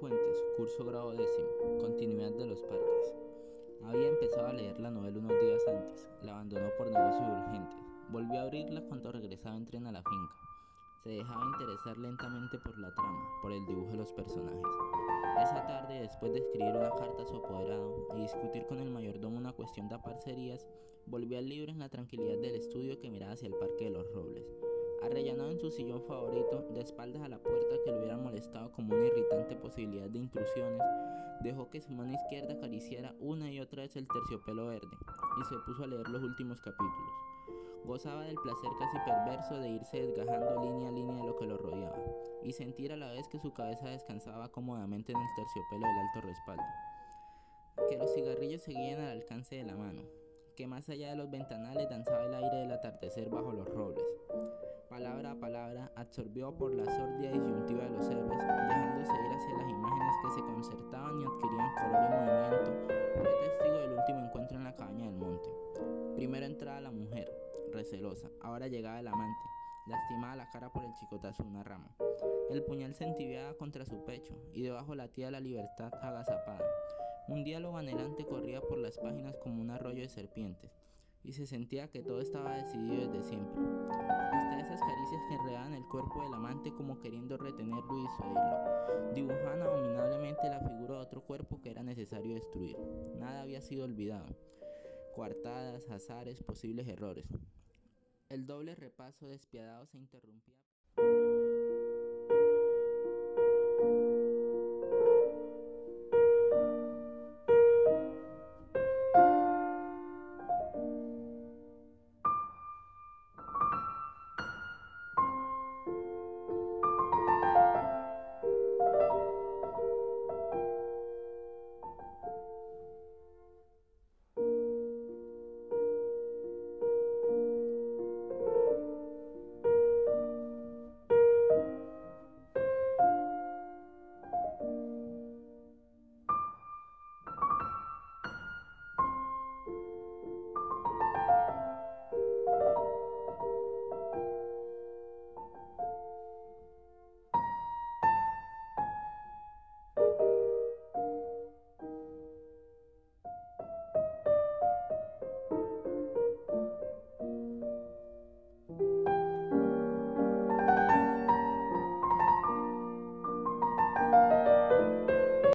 Fuentes, curso grado décimo, continuidad de los parques. Había empezado a leer la novela unos días antes, la abandonó por negocios urgentes. Volvió a abrirla cuando regresaba en tren a la finca. Se dejaba interesar lentamente por la trama, por el dibujo de los personajes. Esa tarde, después de escribir una carta a su apoderado y discutir con el mayordomo una cuestión de parcerías, volvió al libro en la tranquilidad del estudio que miraba hacia el Parque de los Robles. Su sillón favorito, de espaldas a la puerta que lo hubiera molestado como una irritante posibilidad de intrusiones, dejó que su mano izquierda acariciara una y otra vez el terciopelo verde y se puso a leer los últimos capítulos. Gozaba del placer casi perverso de irse desgajando línea a línea de lo que lo rodeaba y sentir a la vez que su cabeza descansaba cómodamente en el terciopelo del alto respaldo. Que los cigarrillos seguían al alcance de la mano, que más allá de los ventanales danzaba el aire del atardecer bajo los robles. Palabra a palabra, absorbió por la sordida disyuntiva de los héroes, dejándose ir hacia las imágenes que se concertaban y adquirían color y movimiento, fue testigo del último encuentro en la cabaña del monte. Primero entraba la mujer, recelosa, ahora llegaba el amante, lastimada la cara por el chicotazo de una rama. El puñal se entibiaba contra su pecho y debajo latía la libertad agazapada. Un diálogo anhelante corría por las páginas como un arroyo de serpientes, y se sentía que todo estaba decidido desde siempre. Hasta esas caricias que enredaban el cuerpo del amante como queriendo retenerlo y disuadirlo, dibujaban abominablemente la figura de otro cuerpo que era necesario destruir. Nada había sido olvidado. Coartadas, azares, posibles errores. El doble repaso despiadado se interrumpía.